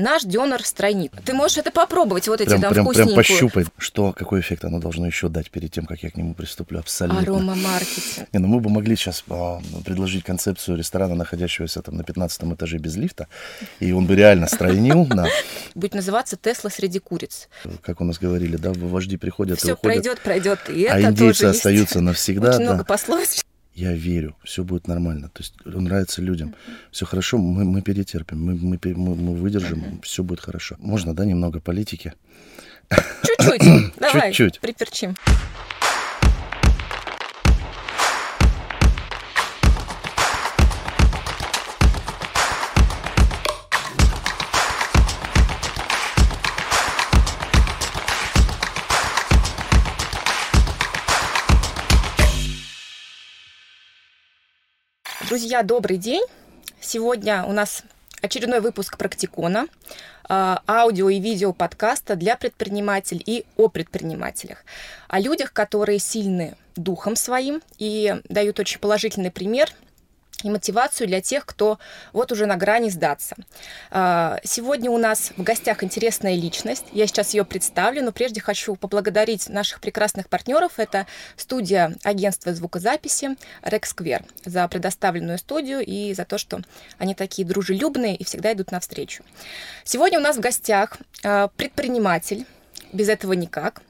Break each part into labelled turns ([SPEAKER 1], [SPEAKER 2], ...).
[SPEAKER 1] Наш дёнер стройнит. Ты можешь это попробовать, вот эти
[SPEAKER 2] Прям,
[SPEAKER 1] там
[SPEAKER 2] прям, прям
[SPEAKER 1] вкусненькую.
[SPEAKER 2] пощупай, что, какой эффект оно должно еще дать перед тем, как я к нему приступлю. Абсолютно.
[SPEAKER 1] Аромамаркетинг.
[SPEAKER 2] Не, ну мы бы могли сейчас а, предложить концепцию ресторана, находящегося там на 15 этаже без лифта, и он бы реально стройнил.
[SPEAKER 1] Будет называться Тесла среди куриц.
[SPEAKER 2] Как у нас говорили, да, вожди приходят и
[SPEAKER 1] Все
[SPEAKER 2] уходят,
[SPEAKER 1] пройдет, пройдет. И это
[SPEAKER 2] а индейцы
[SPEAKER 1] тоже
[SPEAKER 2] остаются навсегда.
[SPEAKER 1] Очень
[SPEAKER 2] да.
[SPEAKER 1] много пословиц.
[SPEAKER 2] Я верю, все будет нормально. То есть он нравится людям. Все хорошо, мы, мы перетерпим, мы, мы, мы- мы выдержим, все будет хорошо. Можно, да, немного политики?
[SPEAKER 1] Чуть-чуть. Давай,
[SPEAKER 2] Чуть-чуть.
[SPEAKER 1] приперчим. Друзья, добрый день. Сегодня у нас очередной выпуск «Практикона», э, аудио и видео подкаста для предпринимателей и о предпринимателях. О людях, которые сильны духом своим и дают очень положительный пример и мотивацию для тех, кто вот уже на грани сдаться. Э, Сегодня у нас в гостях интересная личность. Я сейчас ее представлю, но прежде хочу поблагодарить наших прекрасных партнеров. Это студия агентства звукозаписи Рексквер за предоставленную студию и за то, что они такие дружелюбные и всегда идут навстречу. Сегодня у нас в гостях э, предприниматель, без этого никак,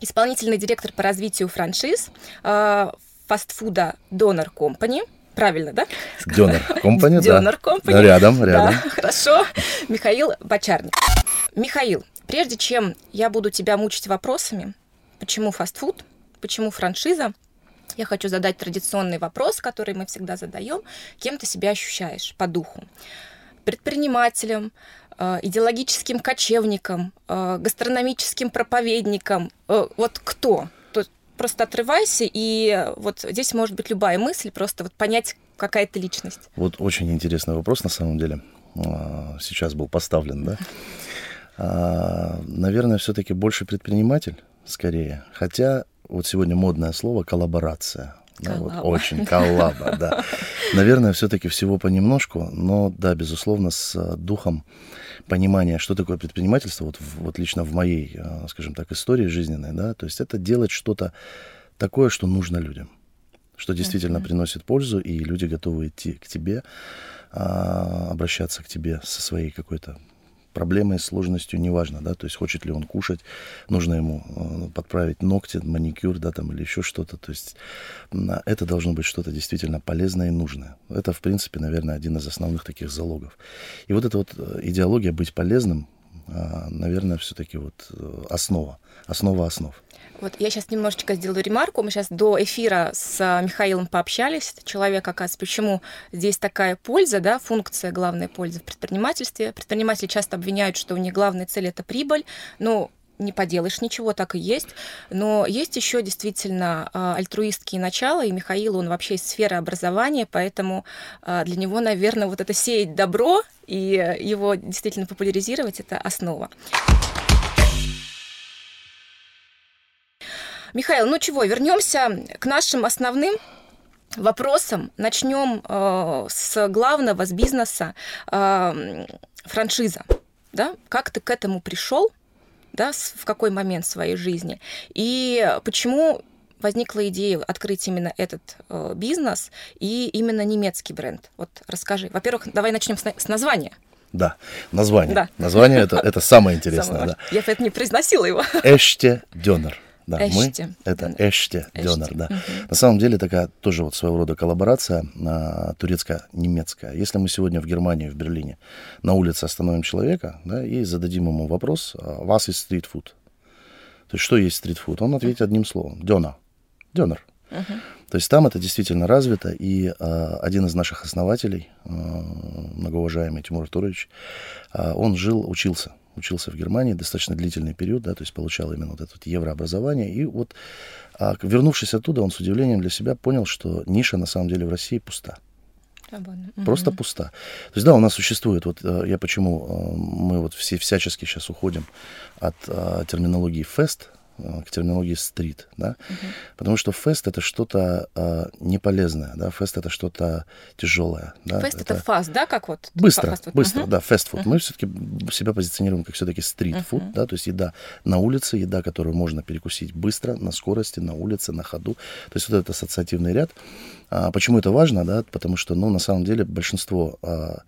[SPEAKER 1] исполнительный директор по развитию франшиз э, фастфуда Donor Company. Правильно, да?
[SPEAKER 2] Донор компания, да.
[SPEAKER 1] Donor Company.
[SPEAKER 2] Да, Рядом,
[SPEAKER 1] Да,
[SPEAKER 2] рядом.
[SPEAKER 1] хорошо. Михаил Бочарник. Михаил, прежде чем я буду тебя мучить вопросами, почему фастфуд, почему франшиза, я хочу задать традиционный вопрос, который мы всегда задаем. Кем ты себя ощущаешь по духу? Предпринимателем, э, идеологическим кочевником, э, гастрономическим проповедником. Э, Вот кто? Просто отрывайся, и э, вот здесь может быть любая мысль, просто вот понять, какая ты личность.
[SPEAKER 2] Вот очень интересный вопрос на самом деле. а, Сейчас был поставлен, да? А, Наверное, все-таки больше предприниматель, скорее. Хотя вот сегодня модное слово коллаборация. Да, вот очень коллаба, да. Наверное, все-таки всего понемножку, но да, безусловно, с а, духом понимания, что такое предпринимательство, вот, вот лично в моей, а, скажем так, истории жизненной, да, то есть это делать что-то такое, что нужно людям, что действительно приносит пользу, и люди готовы идти к тебе, а, обращаться к тебе со своей какой-то проблемой, сложностью, неважно, да, то есть хочет ли он кушать, нужно ему э, подправить ногти, маникюр, да, там, или еще что-то, то есть м, это должно быть что-то действительно полезное и нужное. Это, в принципе, наверное, один из основных таких залогов. И вот эта вот э, идеология быть полезным, а, наверное, все-таки вот э, основа, основа основ.
[SPEAKER 1] Вот я сейчас немножечко сделаю ремарку. Мы сейчас до эфира с а, Михаилом пообщались. Это человек, оказывается, почему здесь такая польза, да, функция, главная польза в предпринимательстве. Предприниматели часто обвиняют, что у них главная цель это прибыль. Ну, не поделаешь ничего, так и есть. Но есть еще действительно а, альтруистские начала, и Михаил, он вообще из сферы образования, поэтому а, для него, наверное, вот это сеять добро и его действительно популяризировать, это основа. Михаил, ну чего, вернемся к нашим основным вопросам. Начнем э, с главного, с бизнеса, э, франшиза. Да? Как ты к этому пришел? Да, в какой момент своей жизни? И почему возникла идея открыть именно этот э, бизнес и именно немецкий бренд? Вот расскажи. Во-первых, давай начнем с, на- с названия.
[SPEAKER 2] Да, название.
[SPEAKER 1] Да.
[SPEAKER 2] Название это, это самое интересное,
[SPEAKER 1] Самого-
[SPEAKER 2] да.
[SPEAKER 1] Я поэтому не произносила его.
[SPEAKER 2] Эште Дёнер. Да,
[SPEAKER 1] Эште
[SPEAKER 2] мы это. Эште. Дёнер, да. На самом деле такая тоже вот своего рода коллаборация а, турецко-немецкая. Если мы сегодня в Германии, в Берлине, на улице остановим человека да, и зададим ему вопрос, а, вас из стритфуд? То есть что есть стритфуд? Он ответит одним словом. Дёна. Дёнер. То есть там это действительно развито, и а, один из наших основателей, а, многоуважаемый Тимур Артурович, а, он жил, учился, учился в Германии достаточно длительный период, да, то есть получал именно вот это вот еврообразование, и вот а, вернувшись оттуда, он с удивлением для себя понял, что ниша на самом деле в России пуста.
[SPEAKER 1] Свободно.
[SPEAKER 2] Просто
[SPEAKER 1] Мгм.
[SPEAKER 2] пуста. То есть, да, у нас существует, вот э, я почему э, мы вот все всячески сейчас уходим от э, терминологии fast к терминологии street, да, угу. потому что fast это что-то э, неполезное, да, fast это что-то тяжелое. Да?
[SPEAKER 1] Fast это, это fast, да, как вот?
[SPEAKER 2] Быстро, fast быстро, угу. да, фастфуд. Угу. Мы все-таки себя позиционируем как все-таки стрит-фуд, угу. да, то есть еда на улице, еда, которую можно перекусить быстро, на скорости, на улице, на ходу. То есть вот этот ассоциативный ряд. А, почему это важно, да, потому что, ну, на самом деле большинство а,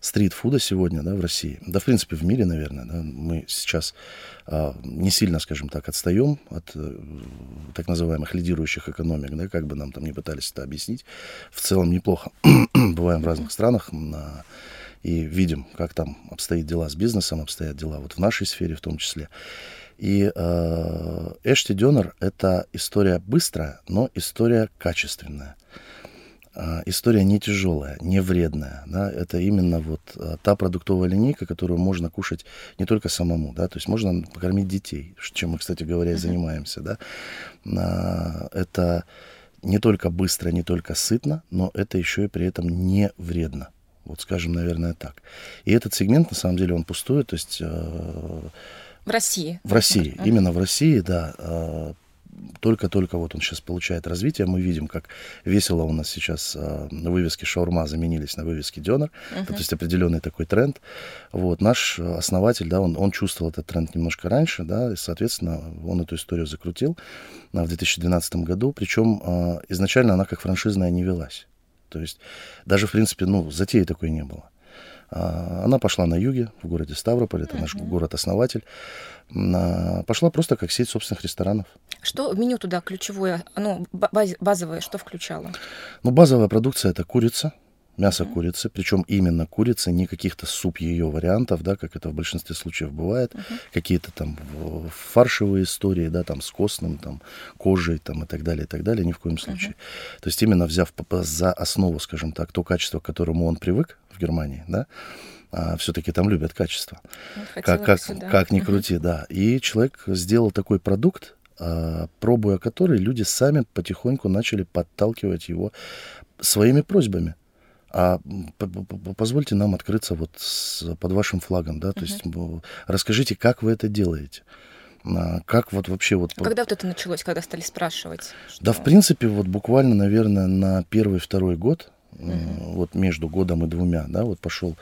[SPEAKER 2] стрит-фуда сегодня да, в России, да, в принципе, в мире, наверное, да, мы сейчас а, не сильно, скажем так, отстаем от э, так называемых лидирующих экономик, да, как бы нам там не пытались это объяснить. В целом неплохо. Бываем в разных странах на, и видим, как там обстоят дела с бизнесом, обстоят дела вот в нашей сфере в том числе. И э, Эшти Дёнер — это история быстрая, но история качественная. А, история не тяжелая, не вредная. Да? Это именно вот а, та продуктовая линейка, которую можно кушать не только самому, да, то есть можно покормить детей, чем мы, кстати говоря, и занимаемся. Да? А, это не только быстро, не только сытно, но это еще и при этом не вредно. Вот скажем, наверное, так. И этот сегмент, на самом деле, он пустует, то есть...
[SPEAKER 1] В России.
[SPEAKER 2] В России, именно в России, да только-только вот он сейчас получает развитие. Мы видим, как весело у нас сейчас э, вывески шаурма заменились на вывески дёнер. Uh-huh. То есть определенный такой тренд. Вот наш основатель, да, он, он чувствовал этот тренд немножко раньше, да, и, соответственно, он эту историю закрутил э, в 2012 году. Причем э, изначально она как франшизная не велась. То есть даже, в принципе, ну, затеи такой не было. А, она пошла на юге, в городе Ставрополь, это наш город-основатель. Пошла просто как сеть собственных ресторанов.
[SPEAKER 1] Что в меню туда ключевое, ну, базовое, что включало?
[SPEAKER 2] Ну, базовая продукция – это курица, мясо mm-hmm. курицы, причем именно курица, не каких-то суп ее вариантов, да, как это в большинстве случаев бывает, mm-hmm. какие-то там фаршевые истории, да, там с костным, там кожей, там и так далее, и так далее, ни в коем случае. Mm-hmm. То есть именно взяв за основу, скажем так, то качество, к которому он привык в Германии, да, а, все-таки там любят качество. Ну, как, как, как ни крути, uh-huh. да. И человек сделал такой продукт, а, пробуя который, люди сами потихоньку начали подталкивать его своими просьбами. А позвольте нам открыться вот с, под вашим флагом, да, то uh-huh. есть расскажите, как вы это делаете. А, как вот вообще вот...
[SPEAKER 1] Когда вот это началось, когда стали спрашивать?
[SPEAKER 2] Что... Да, в принципе, вот буквально, наверное, на первый-второй год, uh-huh. вот между годом и двумя, да, вот пошел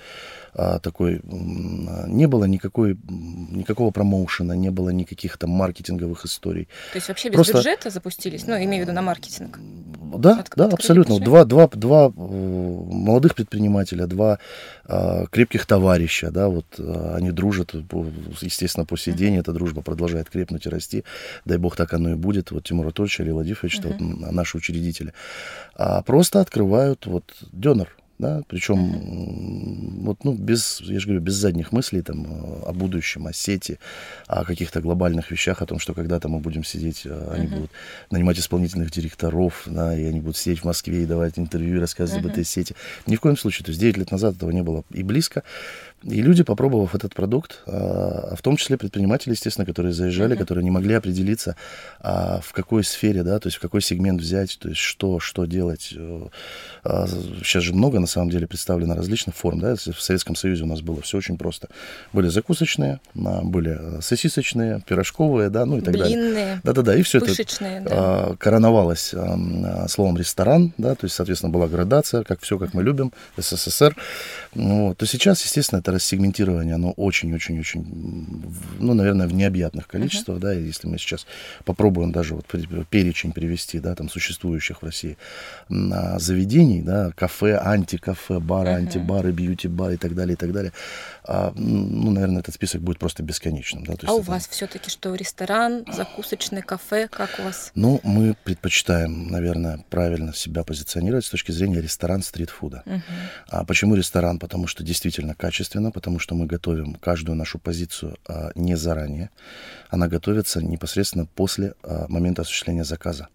[SPEAKER 2] а, такой, не было никакой, никакого промоушена, не было никаких там маркетинговых историй.
[SPEAKER 1] То есть вообще без Просто... бюджета запустились, ну, имею в виду на маркетинг?
[SPEAKER 2] Да, От, да, абсолютно. Два, два, два э, молодых предпринимателя, два а, крепких товарища, да, вот а, они дружат, естественно, по сей день эта дружба продолжает крепнуть и расти. Дай бог, так оно и будет. Вот Тимур Анатольевич, Али Владимирович, uh-huh. вот наши учредители. А просто открывают вот донор да, причем mm-hmm. вот, ну, без, я же говорю, без задних мыслей там о будущем, о сети, о каких-то глобальных вещах, о том, что когда-то мы будем сидеть, mm-hmm. они будут нанимать исполнительных директоров, да, и они будут сидеть в Москве и давать интервью, и рассказывать mm-hmm. об этой сети. Ни в коем случае, то есть 9 лет назад этого не было и близко, и люди, попробовав этот продукт, а, в том числе предприниматели, естественно, которые заезжали, mm-hmm. которые не могли определиться, а, в какой сфере, да, то есть в какой сегмент взять, то есть что, что делать. Э, а, сейчас же много, на самом деле, представлено различных форм, да, в Советском Союзе у нас было все очень просто. Были закусочные, были э, сосисочные, пирожковые, да, ну и так
[SPEAKER 1] Блинные,
[SPEAKER 2] далее. Да-да-да, и все это да. короновалось словом ресторан, да, то есть, соответственно, была градация, как все, как мы любим, СССР. Ну, то сейчас, естественно, это рассегментирование, оно очень-очень-очень, ну, наверное, в необъятных количествах, uh-huh. да, если мы сейчас попробуем даже вот перечень привести, да, там, существующих в России заведений, да, кафе, антикафе, бары, uh-huh. антибары, бьюти-бары и так далее, и так далее, а, ну, наверное, этот список будет просто бесконечным, да.
[SPEAKER 1] То есть а у это... вас все-таки что, ресторан, закусочный, кафе, как у вас?
[SPEAKER 2] Ну, мы предпочитаем, наверное, правильно себя позиционировать с точки зрения ресторан-стритфуда. Uh-huh. А почему ресторан? Потому что действительно качественно, качественно, потому что мы готовим каждую нашу позицию а, не заранее. Она готовится непосредственно после а, момента осуществления заказа.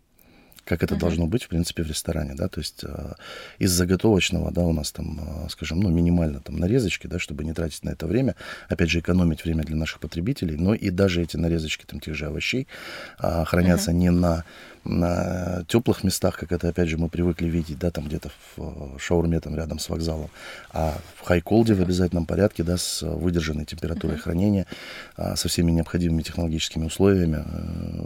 [SPEAKER 2] Как это uh-huh. должно быть, в принципе, в ресторане, да, то есть э, из заготовочного, да, у нас там, э, скажем, ну, минимально там нарезочки, да, чтобы не тратить на это время, опять же, экономить время для наших потребителей, но и даже эти нарезочки там тех же овощей э, хранятся uh-huh. не на на теплых местах, как это, опять же, мы привыкли видеть, да, там где-то в шаурме там рядом с вокзалом, а в хайколде в обязательном порядке, да, с выдержанной температурой uh-huh. хранения, а, со всеми необходимыми технологическими условиями,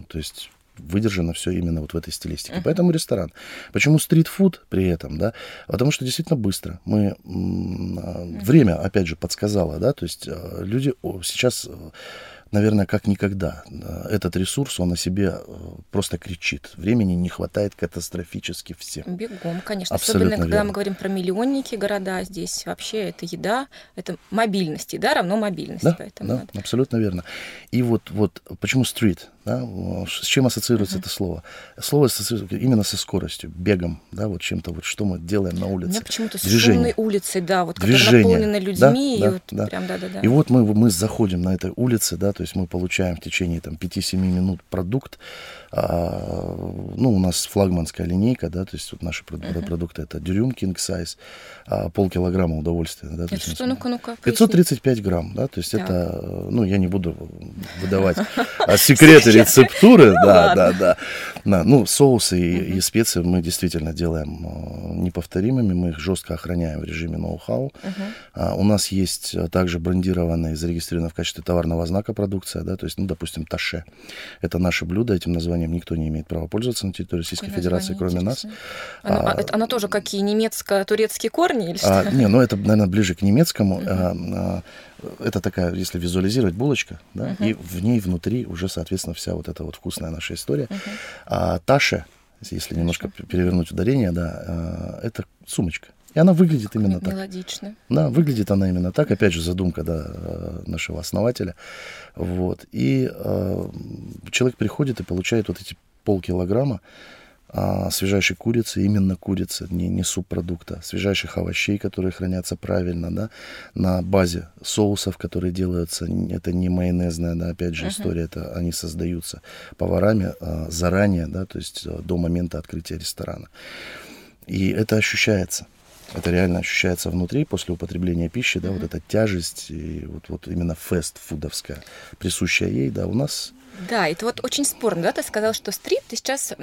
[SPEAKER 2] то есть выдержано все именно вот в этой стилистике. Uh-huh. Поэтому ресторан. Почему стритфуд при этом, да? Потому что действительно быстро. Мы uh-huh. время, опять же, подсказало, да, то есть э, люди сейчас э, наверное, как никогда. Этот ресурс, он о себе э, просто кричит. Времени не хватает катастрофически всем.
[SPEAKER 1] Бегом, конечно. Абсолютно Особенно, когда верно. мы говорим про миллионники города, здесь вообще это еда, это мобильность. Еда равно мобильность.
[SPEAKER 2] Да, поэтому да надо. абсолютно верно. И вот, вот почему стрит? Да? С чем ассоциируется uh-huh. это слово? Слово ассоциируется именно со скоростью, бегом, да, вот чем-то, вот что мы делаем на улице. У меня
[SPEAKER 1] почему-то с шумной улицей, да, вот Движение. наполнены людьми. Да, и да, вот да. Прям, да, да, да.
[SPEAKER 2] И вот мы, мы заходим на этой улице, да, то есть мы получаем в течение там 5-7 минут продукт, а, ну, у нас флагманская линейка, да, то есть вот наши uh-huh. продукты это дюрюм king size, а, полкилограмма удовольствия. Да,
[SPEAKER 1] это что, ну-ка, ну-ка,
[SPEAKER 2] 535 грамм, да, то есть так. это, ну, я не буду выдавать секреты рецептуры, да, да, да, да. Ну, соусы и, и специи мы действительно делаем а, неповторимыми, мы их жестко охраняем в режиме ноу-хау. Uh-huh. У нас есть также брендированная, зарегистрированная в качестве товарного знака продукция, да, то есть, ну, допустим, таше. Это наше блюдо, этим названием никто не имеет права пользоваться на территории Российской Федерации, кроме нас.
[SPEAKER 1] Оно, а, а, тоже какие немецко-турецкие корни или
[SPEAKER 2] а, что? А, не, ну это, наверное, ближе к немецкому. Это такая, если визуализировать, булочка, да, uh-huh. и в ней внутри уже, соответственно, вся вот эта вот вкусная наша история. Uh-huh. А Таше, если немножко перевернуть ударение, да, а, это сумочка. И она выглядит как именно так.
[SPEAKER 1] Мелодично.
[SPEAKER 2] Да, выглядит она именно так. Опять же, задумка да, э, нашего основателя. Вот. И э, человек приходит и получает вот эти полкилограмма э, свежайшей курицы, именно курицы, не, не субпродукта, свежайших овощей, которые хранятся правильно, да, на базе соусов, которые делаются, это не майонезная, да, опять же, uh-huh. история, это они создаются поварами э, заранее, да, то есть э, до момента открытия ресторана. И это ощущается. Это реально ощущается внутри после употребления пищи, да, mm-hmm. вот эта тяжесть, и вот, вот именно фест-фудовская, присущая ей, да, у нас
[SPEAKER 1] да, это вот очень спорно, да, ты сказал, что стрит, ты сейчас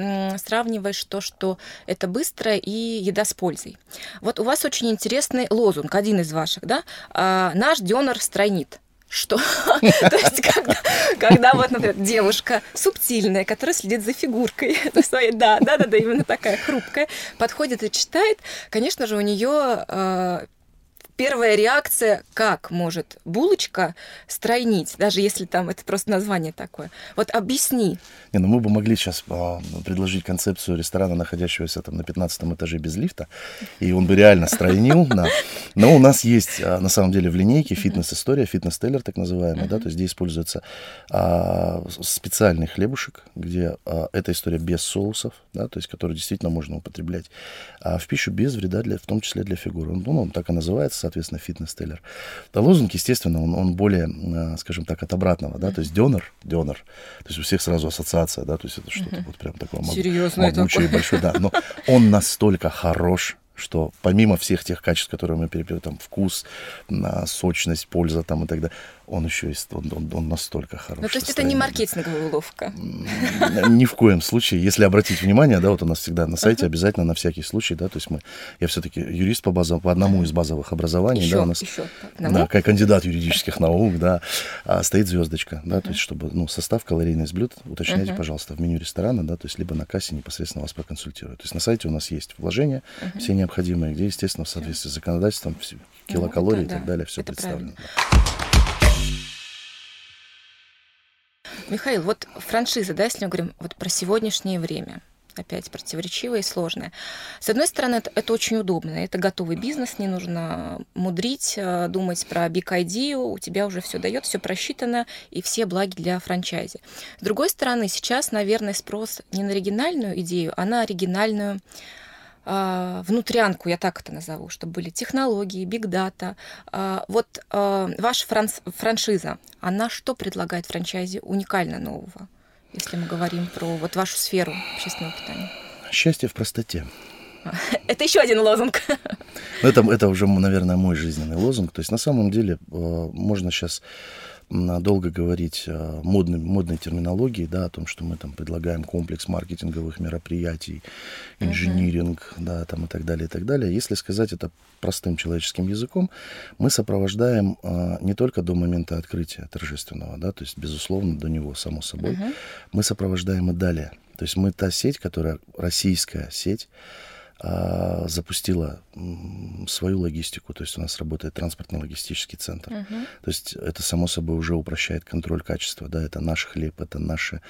[SPEAKER 1] сравниваешь то, что это быстро и еда с пользой. Вот у вас очень интересный лозунг, один из ваших, да, а, наш донор стройнит что? То есть, когда, когда вот, например, девушка субтильная, которая следит за фигуркой, да, да, да, да, именно такая хрупкая, подходит и читает, конечно же, у нее э, первая реакция, как может булочка стройнить, даже если там это просто название такое. Вот объясни.
[SPEAKER 2] Не, ну мы бы могли сейчас а, предложить концепцию ресторана, находящегося там на 15 этаже без лифта, и он бы реально стройнил. Но у нас есть а, на самом деле в линейке фитнес-история, фитнес-тейлер так называемый, да, то есть здесь используется а, специальный хлебушек, где эта история без соусов, да, то есть который действительно можно употреблять в пищу без вреда, для, в том числе для фигуры. Ну, он так и называется, соответственно, фитнес-тейлер. Да, лозунг, естественно, он, он более, а, скажем так, от обратного, да, то есть донор, донор, то есть у всех сразу ассоциация, да, то есть это что-то вот прям такое
[SPEAKER 1] мог,
[SPEAKER 2] могучее, большое, да, но он настолько хорош, что помимо всех тех качеств, которые мы перепели, там вкус, сочность, польза там и так далее, он еще есть, он, он, он настолько хороший.
[SPEAKER 1] Ну, то есть это не маркетинговая уловка?
[SPEAKER 2] Ни в коем случае. Если обратить внимание, да, вот у нас всегда на сайте обязательно на всякий случай, да, то есть мы, я все-таки юрист по, базам, по одному из базовых образований, еще, да, у нас, еще да, как кандидат юридических наук, да, а стоит звездочка, да, то есть чтобы, ну, состав, калорийность блюд, уточняйте, пожалуйста, в меню ресторана, да, то есть либо на кассе непосредственно вас проконсультируют. То есть на сайте у нас есть вложения, все необходимые, где, естественно, в соответствии с законодательством, килокалории ну, и так далее, все представлено. Правильно.
[SPEAKER 1] Михаил, вот франшиза, да, если мы говорим вот про сегодняшнее время, опять противоречивое и сложное. С одной стороны, это, это очень удобно, это готовый бизнес, не нужно мудрить, э, думать про big idea, у тебя уже все дает, все просчитано, и все благи для франчайзи. С другой стороны, сейчас, наверное, спрос не на оригинальную идею, а на оригинальную внутрянку, я так это назову, чтобы были технологии, бигдата. Вот а, ваша франшиза, она что предлагает франчайзе уникально нового, если мы говорим про вот вашу сферу общественного питания?
[SPEAKER 2] Счастье в простоте.
[SPEAKER 1] Это еще один лозунг.
[SPEAKER 2] Ну, это, это уже, наверное, мой жизненный лозунг. То есть на самом деле э, можно сейчас долго говорить о модной, модной терминологии, да, о том, что мы там предлагаем комплекс маркетинговых мероприятий, инжиниринг, uh-huh. да, там и так далее, и так далее. Если сказать это простым человеческим языком, мы сопровождаем а, не только до момента открытия торжественного, да, то есть, безусловно, до него, само собой, uh-huh. мы сопровождаем и далее. То есть мы та сеть, которая, российская сеть, а, запустила свою логистику, то есть у нас работает транспортно-логистический центр. Uh-huh. То есть это само собой уже упрощает контроль качества, да, это наш хлеб, это наше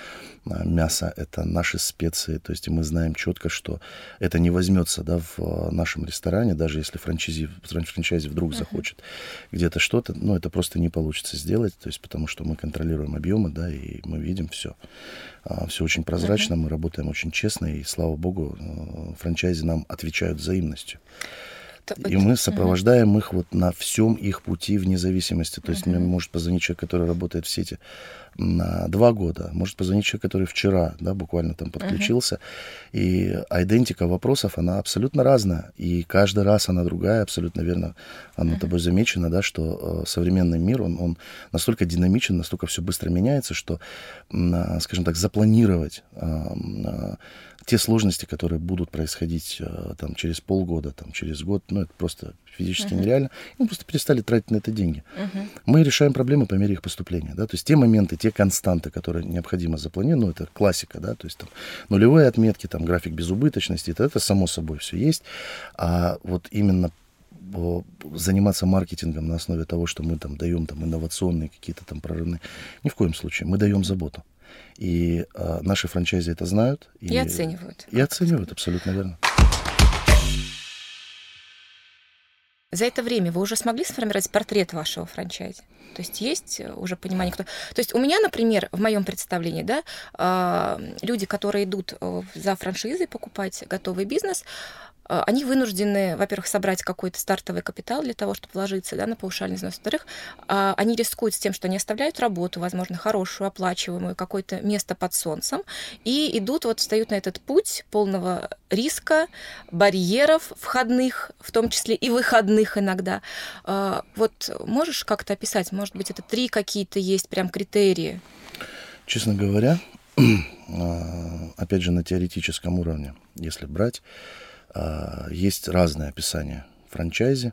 [SPEAKER 2] а, мясо, это наши специи, то есть мы знаем четко, что это не возьмется, да, в а, нашем ресторане, даже если франчайзи, франчайзи вдруг uh-huh. захочет где-то что-то, ну это просто не получится сделать, то есть потому что мы контролируем объемы, да, и мы видим все. А, все очень прозрачно, uh-huh. мы работаем очень честно, и слава богу, э, франчайзи нам отвечают взаимностью. И мы сопровождаем их вот на всем их пути вне зависимости. То есть мне может позвонить человек, который работает в сети на два года, может позвонить человек, который вчера, да, буквально там подключился. И идентика вопросов, она абсолютно разная. И каждый раз она другая, абсолютно верно. Она тобой замечена, да, что э, современный мир, он, он настолько динамичен, настолько все быстро меняется, что, э, скажем так, запланировать э, те сложности, которые будут происходить э, там, через полгода, там, через год, ну, это просто физически uh-huh. нереально. И мы просто перестали тратить на это деньги. Uh-huh. Мы решаем проблемы по мере их поступления. Да? То есть те моменты, те константы, которые необходимо запланировать, ну, это классика, да, то есть там нулевые отметки, там график безубыточности, это, это само собой все есть. А вот именно заниматься маркетингом на основе того, что мы там даем там инновационные какие-то там прорывные, ни в коем случае. Мы даем заботу. И э, наши франчайзи это знают.
[SPEAKER 1] И, и оценивают.
[SPEAKER 2] И оценивают, абсолютно верно.
[SPEAKER 1] За это время вы уже смогли сформировать портрет вашего франчайзи? То есть есть уже понимание, кто... То есть у меня, например, в моем представлении, да, а, люди, которые идут э, за франшизой покупать готовый бизнес, а, они вынуждены, во-первых, собрать какой-то стартовый капитал для того, чтобы вложиться да, на повышальный взнос. Во-вторых, а, они рискуют с тем, что они оставляют работу, возможно, хорошую, оплачиваемую, какое-то место под солнцем, и идут, вот встают на этот путь полного риска, барьеров входных, в том числе и выходных иногда. А, вот можешь как-то описать, может быть, это три какие-то есть прям критерии?
[SPEAKER 2] Честно говоря, опять же, на теоретическом уровне, если брать, а, есть разные описания франчайзи,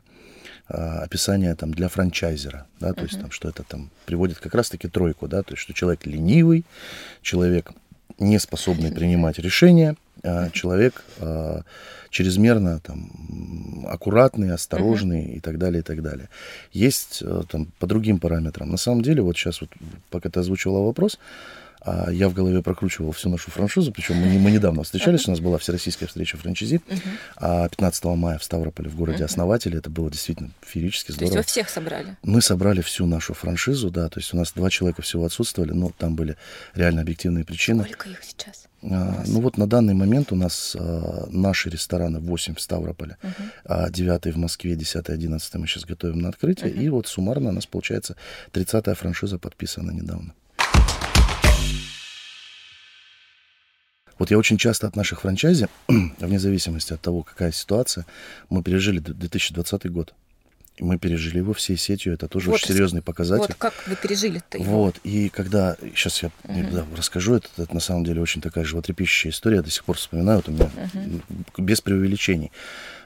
[SPEAKER 2] а, описание там для франчайзера, да, то uh-huh. есть там, что это там приводит как раз-таки тройку, да, то есть что человек ленивый, человек не способный принимать решения, а человек а, чрезмерно там аккуратный, осторожный uh-huh. и так далее, и так далее. Есть а, там по другим параметрам. На самом деле, вот сейчас вот, пока ты озвучивала вопрос, а я в голове прокручивал всю нашу франшизу, причем мы, мы недавно встречались, у нас была всероссийская встреча франчизи, а 15 мая в Ставрополе, в городе основателе, это было действительно феерически здорово.
[SPEAKER 1] То есть вы всех собрали?
[SPEAKER 2] Мы собрали всю нашу франшизу, да, то есть у нас два человека всего отсутствовали, но там были реально объективные причины.
[SPEAKER 1] Сколько их сейчас?
[SPEAKER 2] А, ну вот на данный момент у нас а, наши рестораны 8 в Ставрополе, uh-huh. а 9 в Москве, 10 11 мы сейчас готовим на открытие. Uh-huh. И вот суммарно у нас получается 30-я франшиза подписана недавно. Вот я очень часто от наших франчайзи, вне зависимости от того, какая ситуация, мы пережили 2020 год. Мы пережили его всей сетью, это тоже вот, очень серьезный показатель. Вот
[SPEAKER 1] как вы пережили-то его.
[SPEAKER 2] Вот, и когда, сейчас я uh-huh. да, расскажу, это, это на самом деле очень такая животрепещущая история, я до сих пор вспоминаю, вот у меня uh-huh. без преувеличений.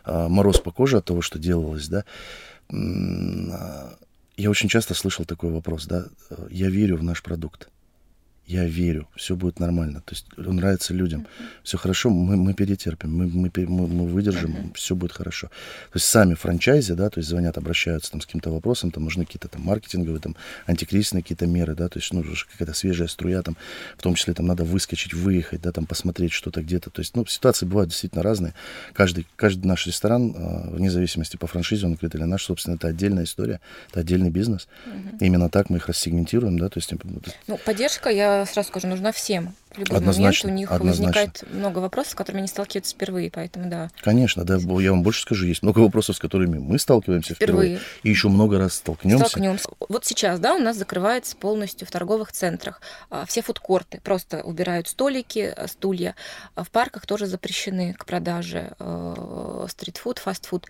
[SPEAKER 2] А, мороз по коже от того, что делалось, да. А, я очень часто слышал такой вопрос, да, я верю в наш продукт я верю, все будет нормально. То есть он нравится людям. Uh-huh. Все хорошо, мы, мы перетерпим, мы, мы, мы, мы выдержим, uh-huh. все будет хорошо. То есть сами франчайзи, да, то есть звонят, обращаются там с каким-то вопросом, там нужны какие-то там маркетинговые, там антикризисные какие-то меры, да, то есть ну, какая-то свежая струя, там, в том числе там надо выскочить, выехать, да, там посмотреть что-то где-то. То есть, ну, ситуации бывают действительно разные. Каждый, каждый наш ресторан, э, вне зависимости по франшизе, он открыт или наш, собственно, это отдельная история, это отдельный бизнес. Uh-huh. Именно так мы их рассегментируем, да, то есть...
[SPEAKER 1] Ну, поддержка, я сразу скажу, нужна всем. в любой
[SPEAKER 2] Однозначно,
[SPEAKER 1] момент у них
[SPEAKER 2] однозначно.
[SPEAKER 1] возникает много вопросов, с которыми они сталкиваются впервые, поэтому да.
[SPEAKER 2] Конечно, да, я вам больше скажу, есть много вопросов, с которыми мы сталкиваемся впервые,
[SPEAKER 1] Впервые.
[SPEAKER 2] и еще много раз столкнемся.
[SPEAKER 1] Столкнемся. Вот сейчас, да, у нас закрывается полностью в торговых центрах. А, Все фудкорты просто убирают столики, а, стулья. А В парках тоже запрещены к продаже э, стритфуд, фастфуд.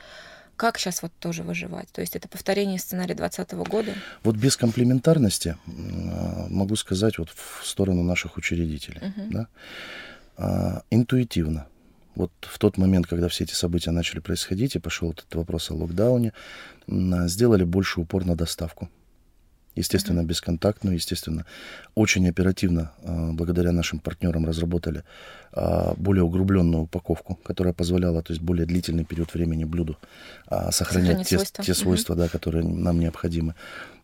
[SPEAKER 1] Как сейчас вот тоже выживать? То есть это повторение сценария 2020 года?
[SPEAKER 2] Вот без комплементарности м, могу сказать вот в сторону наших учредителей,
[SPEAKER 1] Мгм.
[SPEAKER 2] да, а, интуитивно. Вот в тот момент, когда все эти события начали происходить, и пошел этот вопрос о локдауне, а, сделали больше упор на доставку. Естественно, бесконтактную, естественно, очень оперативно, а, благодаря нашим партнерам, разработали а, более углубленную упаковку, которая позволяла, то есть более длительный период времени блюду а, сохранять
[SPEAKER 1] Сохранить
[SPEAKER 2] те
[SPEAKER 1] свойства.
[SPEAKER 2] те свойства, да, которые нам необходимы.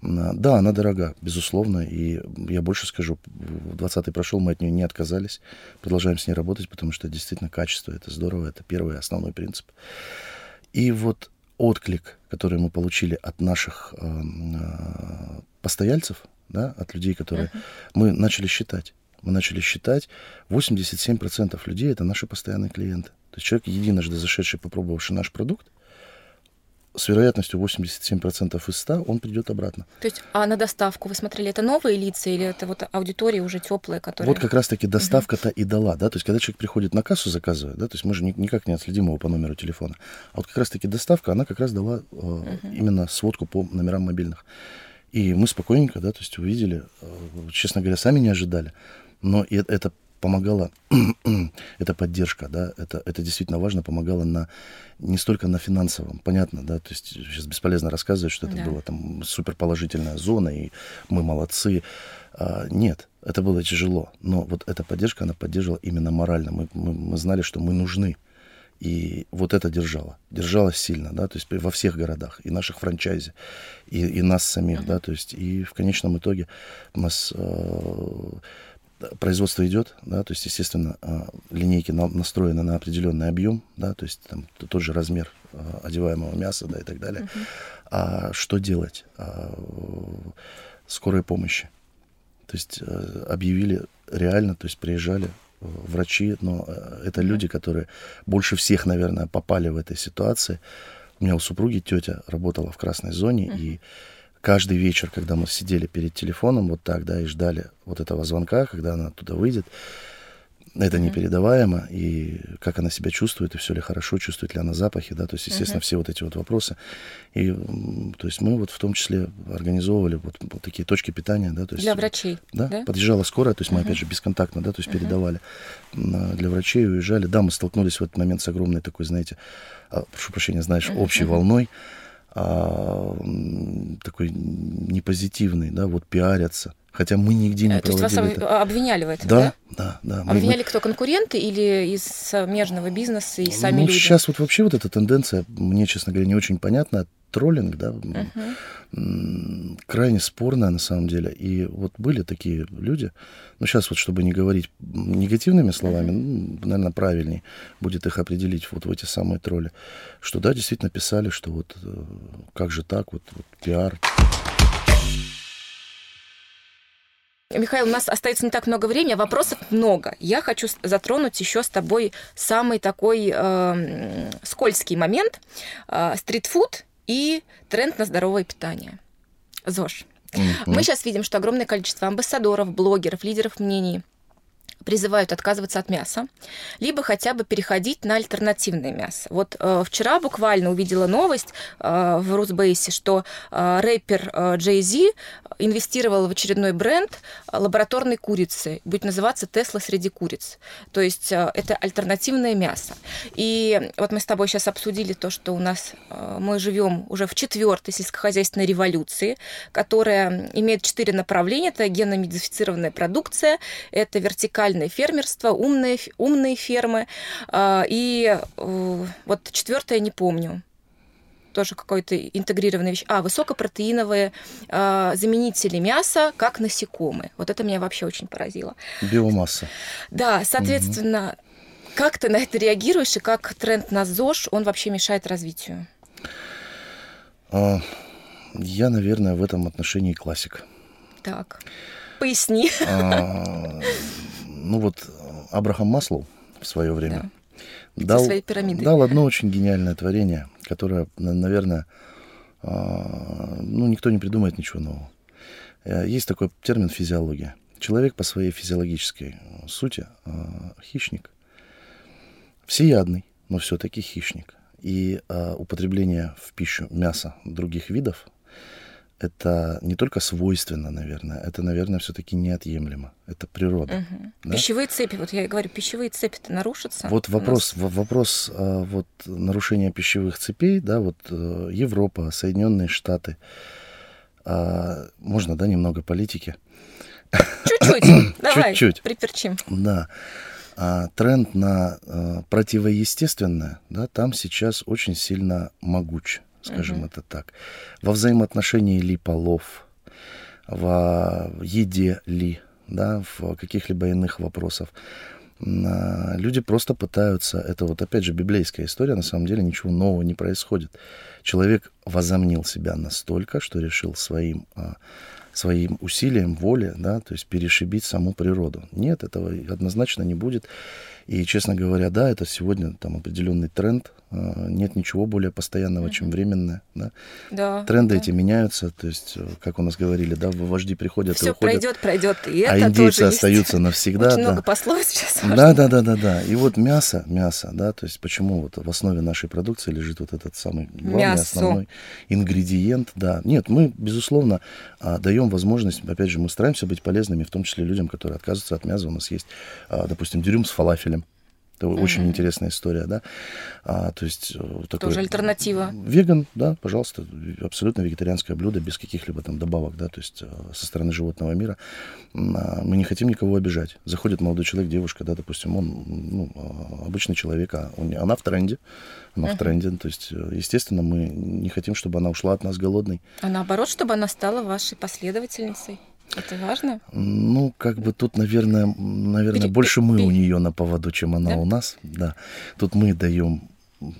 [SPEAKER 2] Да, она дорога, безусловно, и я больше скажу, 20-й прошел, мы от нее не отказались, продолжаем с ней работать, потому что действительно качество, это здорово, это первый основной принцип. И вот отклик, который мы получили от наших эм, э, постояльцев, да, от людей, которые... Мы начали считать. Мы начали считать, 87% людей это наши постоянные клиенты. То есть человек, единожды зашедший, попробовавший наш продукт, с вероятностью 87% из 100 он придет обратно.
[SPEAKER 1] То есть, а на доставку вы смотрели, это новые лица или это вот аудитория уже теплая, которая...
[SPEAKER 2] Вот как раз-таки доставка-то и дала, да, то есть когда человек приходит на кассу, заказывает, да, то есть мы же ни- никак не отследим его по номеру телефона. А вот как раз-таки доставка, она как раз дала э, именно сводку по номерам мобильных. И мы спокойненько, да, то есть увидели, э, честно говоря, сами не ожидали, но это помогало, эта поддержка, да, это, это действительно важно, помогало на, не столько на финансовом, понятно, да, то есть сейчас бесполезно рассказывать, что это
[SPEAKER 1] Да.
[SPEAKER 2] была там суперположительная зона, и мы молодцы. А, нет, это было тяжело, но вот эта поддержка, она поддерживала именно морально, мы, мы, мы знали, что мы нужны, и вот это держало, держалось сильно, да, то есть во всех городах, и наших франчайзи, и, и нас самих, да, то есть и в конечном итоге нас э, производство идет, да, то есть, естественно, э, линейки на- настроены на определенный объем, да, то есть там тот же размер э, одеваемого мяса, да, и так далее. А что делать? А, скорой помощи. То есть э, объявили реально, то есть приезжали э, врачи, но э, это люди, которые больше всех, наверное, попали в этой ситуации. У меня у супруги тетя работала в красной зоне, и каждый вечер, когда мы сидели перед телефоном вот так, да, и ждали вот этого звонка, когда она оттуда выйдет, это непередаваемо, и как она себя чувствует, и все ли хорошо, чувствует ли она запахи, да, то есть, естественно, все вот эти вот вопросы. И, то есть, мы вот в том числе организовывали вот, вот такие точки питания, да, то есть...
[SPEAKER 1] Для врачей,
[SPEAKER 2] Да,
[SPEAKER 1] да?
[SPEAKER 2] подъезжала скорая, то есть мы, опять же, бесконтактно, да, то есть передавали для врачей, уезжали. Да, мы столкнулись в этот момент с огромной такой, знаете, а, прошу прощения, знаешь, общей волной, а, такой непозитивный, да, вот пиарятся. Хотя мы нигде не
[SPEAKER 1] Э, То есть вас
[SPEAKER 2] проводили это.
[SPEAKER 1] обвиняли в этом,
[SPEAKER 2] Да,
[SPEAKER 1] да?
[SPEAKER 2] да, да. Мы-
[SPEAKER 1] Обвиняли кто, конкуренты или из смежного бизнеса и сами
[SPEAKER 2] ну,
[SPEAKER 1] люди?
[SPEAKER 2] сейчас вот вообще вот эта тенденция, мне, честно говоря, не очень понятна. Троллинг, да, м, крайне спорная на самом деле. И вот были такие люди, ну, сейчас вот, чтобы не говорить негативными словами, ну, наверное, правильней будет их определить вот в эти самые тролли, что, да, действительно писали, что вот э, как же так, вот, вот пиар.
[SPEAKER 1] Михаил, у нас остается не так много времени, а вопросов много. Я хочу затронуть еще с тобой самый такой эм, скользкий момент. Э, стритфуд и тренд на здоровое питание. ЗОЖ.
[SPEAKER 2] Мгм.
[SPEAKER 1] Мы сейчас видим, что огромное количество амбассадоров, блогеров, лидеров мнений призывают отказываться от мяса, либо хотя бы переходить на альтернативное мясо. Вот э, вчера буквально увидела новость э, в Русбейсе, что э, рэпер э, Джей Зи инвестировал в очередной бренд э, лабораторной курицы, будет называться Тесла среди куриц. То есть э, это альтернативное мясо. И вот мы с тобой сейчас обсудили то, что у нас э, мы живем уже в четвертой сельскохозяйственной революции, которая имеет четыре направления. Это генно-модифицированная продукция, это вертикальное фермерство, умные, умные фермы. э, И э, вот четвертое не помню тоже какой-то интегрированная вещь. А, высокопротеиновые э, заменители мяса, как насекомые. Вот это меня вообще очень поразило.
[SPEAKER 2] Биомасса.
[SPEAKER 1] Да, соответственно, как ты на это реагируешь и как тренд на ЗОЖ, он вообще мешает развитию?
[SPEAKER 2] А, я, наверное, в этом отношении классик.
[SPEAKER 1] Так, поясни.
[SPEAKER 2] Ну вот Абрахам Маслоу в свое время
[SPEAKER 1] Да.
[SPEAKER 2] дал, дал одно очень гениальное творение, которое, на- наверное, а, ну, никто не придумает ничего нового. Э, Есть такой термин физиология. Человек по своей физиологической э, сути а, хищник. Всеядный, но все-таки хищник. И употребление в пищу мяса других видов это не только свойственно, наверное, это, наверное, все-таки неотъемлемо. Это природа.
[SPEAKER 1] Мгм.
[SPEAKER 2] Да?
[SPEAKER 1] Пищевые цепи, вот я и говорю, пищевые цепи-то нарушатся.
[SPEAKER 2] Вот
[SPEAKER 1] у нас.
[SPEAKER 2] вопрос, во- вопрос а, вот нарушения пищевых цепей, да, вот э, Европа, Соединенные Штаты, а, можно, да, немного политики,
[SPEAKER 1] Чуть-чуть, давай,
[SPEAKER 2] Чуть-чуть.
[SPEAKER 1] приперчим.
[SPEAKER 2] да, А тренд на э, противоестественное, да, там сейчас очень сильно могуч, скажем
[SPEAKER 1] Мгм.
[SPEAKER 2] это так, во взаимоотношении ли полов, в еде ли, да, в каких-либо иных вопросах. Люди просто пытаются, это вот опять же библейская история, на самом деле ничего нового не происходит. Человек возомнил себя настолько, что решил своим, а, своим усилием воли, да, то есть перешибить саму природу. Нет, этого однозначно не будет. И, честно говоря, да, это сегодня там определенный тренд. а, Нет ничего более постоянного, чем временное. Да.
[SPEAKER 1] Да.
[SPEAKER 2] Тренды
[SPEAKER 1] да.
[SPEAKER 2] эти меняются, то есть, э, как у нас говорили, да, вожди приходят и
[SPEAKER 1] Все
[SPEAKER 2] уходят,
[SPEAKER 1] пройдет, пройдет. И
[SPEAKER 2] а
[SPEAKER 1] это
[SPEAKER 2] индейцы
[SPEAKER 1] тоже есть.
[SPEAKER 2] остаются навсегда.
[SPEAKER 1] Очень
[SPEAKER 2] да.
[SPEAKER 1] много пословиц сейчас.
[SPEAKER 2] Да, да, да, да, да. И вот мясо, мясо, да, то есть почему вот в основе нашей продукции лежит вот этот самый главный,
[SPEAKER 1] Мясо.
[SPEAKER 2] основной ингредиент, да. Нет, мы, безусловно, а, даем возможность, опять же, мы стараемся быть полезными, в том числе людям, которые отказываются от мяса. У нас есть, а, допустим, дюрюм с фалафелем. Это очень интересная история, да. А, то есть э, такой
[SPEAKER 1] Тоже альтернатива.
[SPEAKER 2] Веган, да, пожалуйста, абсолютно вегетарианское блюдо без каких-либо там добавок, да, то есть э, со стороны животного мира. А, Мы не хотим никого обижать. Заходит молодой человек, девушка, да, допустим, он ну, а, обычный человек, а он- она в тренде, она в тренде, то есть, э, естественно, мы не хотим, чтобы она ушла от нас голодной.
[SPEAKER 1] А наоборот, чтобы она стала вашей последовательницей. Это важно?
[SPEAKER 2] Ну, как бы тут, наверное, наверное,
[SPEAKER 1] Пере-
[SPEAKER 2] больше мы у нее на поводу, чем она
[SPEAKER 1] Да?
[SPEAKER 2] у нас. Да. Тут мы даем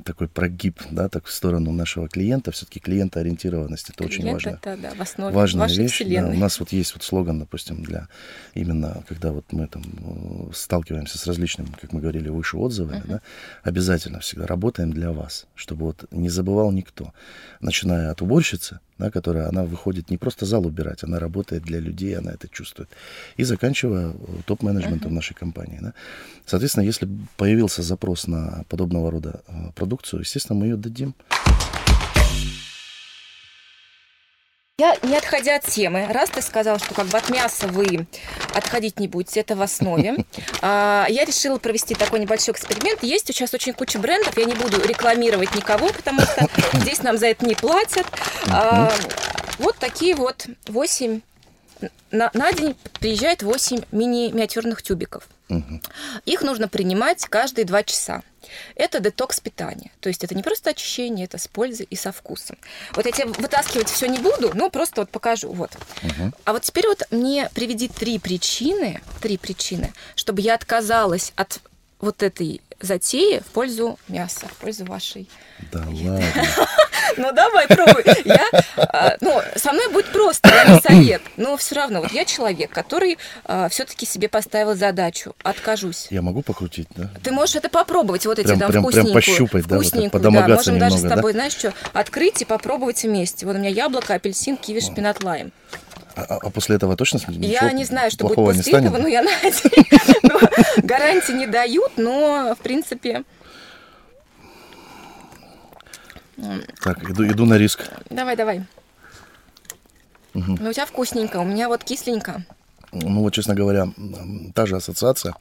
[SPEAKER 2] такой прогиб, да, так в сторону нашего клиента. Все-таки клиентоориентированность это очень
[SPEAKER 1] Клиент
[SPEAKER 2] важно.
[SPEAKER 1] Это, да, в основе
[SPEAKER 2] Важная вещь. да.
[SPEAKER 1] вселенной.
[SPEAKER 2] у нас вот есть вот слоган, допустим, для именно, когда вот мы там э, сталкиваемся с различными, как мы говорили, выше отзывами, да, обязательно всегда работаем для вас, чтобы вот не забывал никто. Начиная от уборщицы, да, которая, она выходит не просто зал убирать, она работает для людей, она это чувствует. И заканчивая э, топ-менеджментом нашей компании. Да. Соответственно, если появился запрос на подобного рода э, продукцию, естественно, мы ее дадим.
[SPEAKER 1] Я, не отходя от темы, раз ты сказал, что как бы от мяса вы отходить не будете, это в основе, а, я решила провести такой небольшой эксперимент. Есть сейчас очень куча брендов, я не буду рекламировать никого, потому что здесь нам за это не платят. А, Вот такие вот 8... На, на день приезжает 8 мини-миниатюрных тюбиков. Их нужно принимать каждые два часа. Это детокс питания. То есть это не просто очищение, это с пользой и со вкусом. Вот я тебе вытаскивать все не буду, но просто вот покажу. Вот.
[SPEAKER 2] Мгм.
[SPEAKER 1] А вот теперь вот мне приведи три причины, три причины, чтобы я отказалась от вот этой затеи в пользу мяса, в пользу вашей.
[SPEAKER 2] Да ладно.
[SPEAKER 1] Ну давай, пробуй. Я, а, ну, со мной будет просто, я не совет. Но все равно, вот я человек, который все-таки себе поставил задачу, откажусь.
[SPEAKER 2] Я могу покрутить, да?
[SPEAKER 1] Ты можешь это попробовать, вот эти,
[SPEAKER 2] Прям-
[SPEAKER 1] да,
[SPEAKER 2] прям- прям
[SPEAKER 1] вкусненькую.
[SPEAKER 2] пощупать, да, вот подомогаться
[SPEAKER 1] Можем даже с
[SPEAKER 2] да?
[SPEAKER 1] тобой, знаешь что, открыть и попробовать вместе. Вот у меня яблоко, апельсин, киви, шпинат, лайм.
[SPEAKER 2] А, а- а после этого точно ничего
[SPEAKER 1] Я не знаю, что будет после этого, но я надеюсь. Гарантии не дают, но, в принципе,
[SPEAKER 2] Так, иду, иду на риск.
[SPEAKER 1] давай, давай. Ну, у тебя вкусненько, у меня вот кисленько.
[SPEAKER 2] Ну вот, честно говоря, та же ассоциация.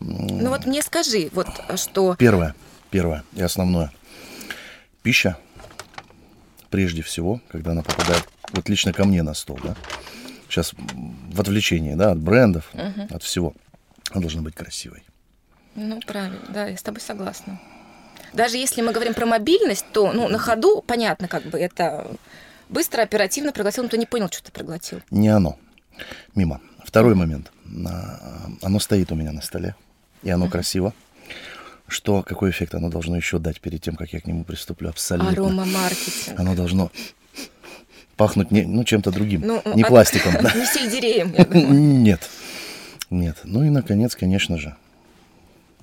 [SPEAKER 1] Ну вот мне скажи, вот что...
[SPEAKER 2] Первое, первое и основное. Пища, прежде всего, когда она попадает вот лично ко мне на стол, да, сейчас в отвлечении, да, от брендов, от всего, она должна быть красивой.
[SPEAKER 1] Ну, правильно, да, я с тобой согласна. Даже если мы говорим про мобильность, то, ну, на ходу, понятно, как бы это быстро, оперативно проглотил, но ты не понял, что ты проглотил.
[SPEAKER 2] Не оно. Мимо. Второй момент. А, Оно стоит у меня на столе, и оно красиво. Что, какой эффект оно должно еще дать перед тем, как я к нему приступлю? Абсолютно.
[SPEAKER 1] Аромамаркетинг.
[SPEAKER 2] Оно должно пахнуть не, ну, чем-то другим,
[SPEAKER 1] Ну,
[SPEAKER 2] не
[SPEAKER 1] от-
[SPEAKER 2] пластиком.
[SPEAKER 1] Не сельдереем, я думаю.
[SPEAKER 2] Нет. Нет. Ну и, наконец, конечно же,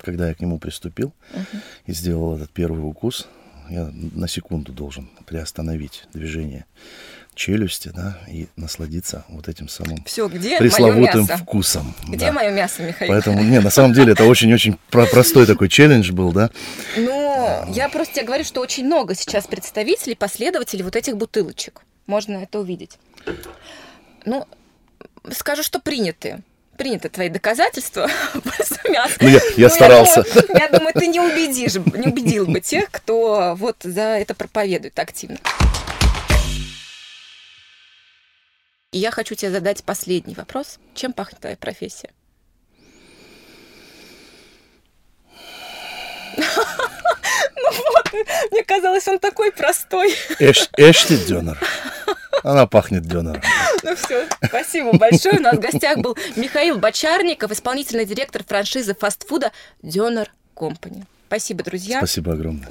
[SPEAKER 2] когда я к нему приступил uh-huh. и сделал этот первый укус, я на секунду должен приостановить движение челюсти, да, и насладиться вот этим самым
[SPEAKER 1] Все, где
[SPEAKER 2] пресловутым вкусом.
[SPEAKER 1] Где
[SPEAKER 2] да.
[SPEAKER 1] мое мясо, Михаил?
[SPEAKER 2] Поэтому, не, на самом деле это очень-очень про- простой такой челлендж был, да.
[SPEAKER 1] Ну, я просто тебе говорю, что очень много сейчас представителей, последователей вот этих бутылочек. Можно это увидеть. Ну, скажу, что приняты. Приняты твои доказательства.
[SPEAKER 2] Ну, я, я
[SPEAKER 1] Ну,
[SPEAKER 2] старался.
[SPEAKER 1] думаю, Я думаю, ты не убедишь, не убедил бы тех, кто вот за это проповедует активно. И я хочу тебе задать последний вопрос. Чем пахнет твоя профессия? Ну вот, мне казалось, он такой простой.
[SPEAKER 2] Эш, Эшти Дёнер. Она пахнет дёнером.
[SPEAKER 1] Ну все, спасибо большое. У нас в гостях был Михаил Бочарников, исполнительный директор франшизы фастфуда Дёнер Компани. Спасибо, друзья.
[SPEAKER 2] Спасибо огромное.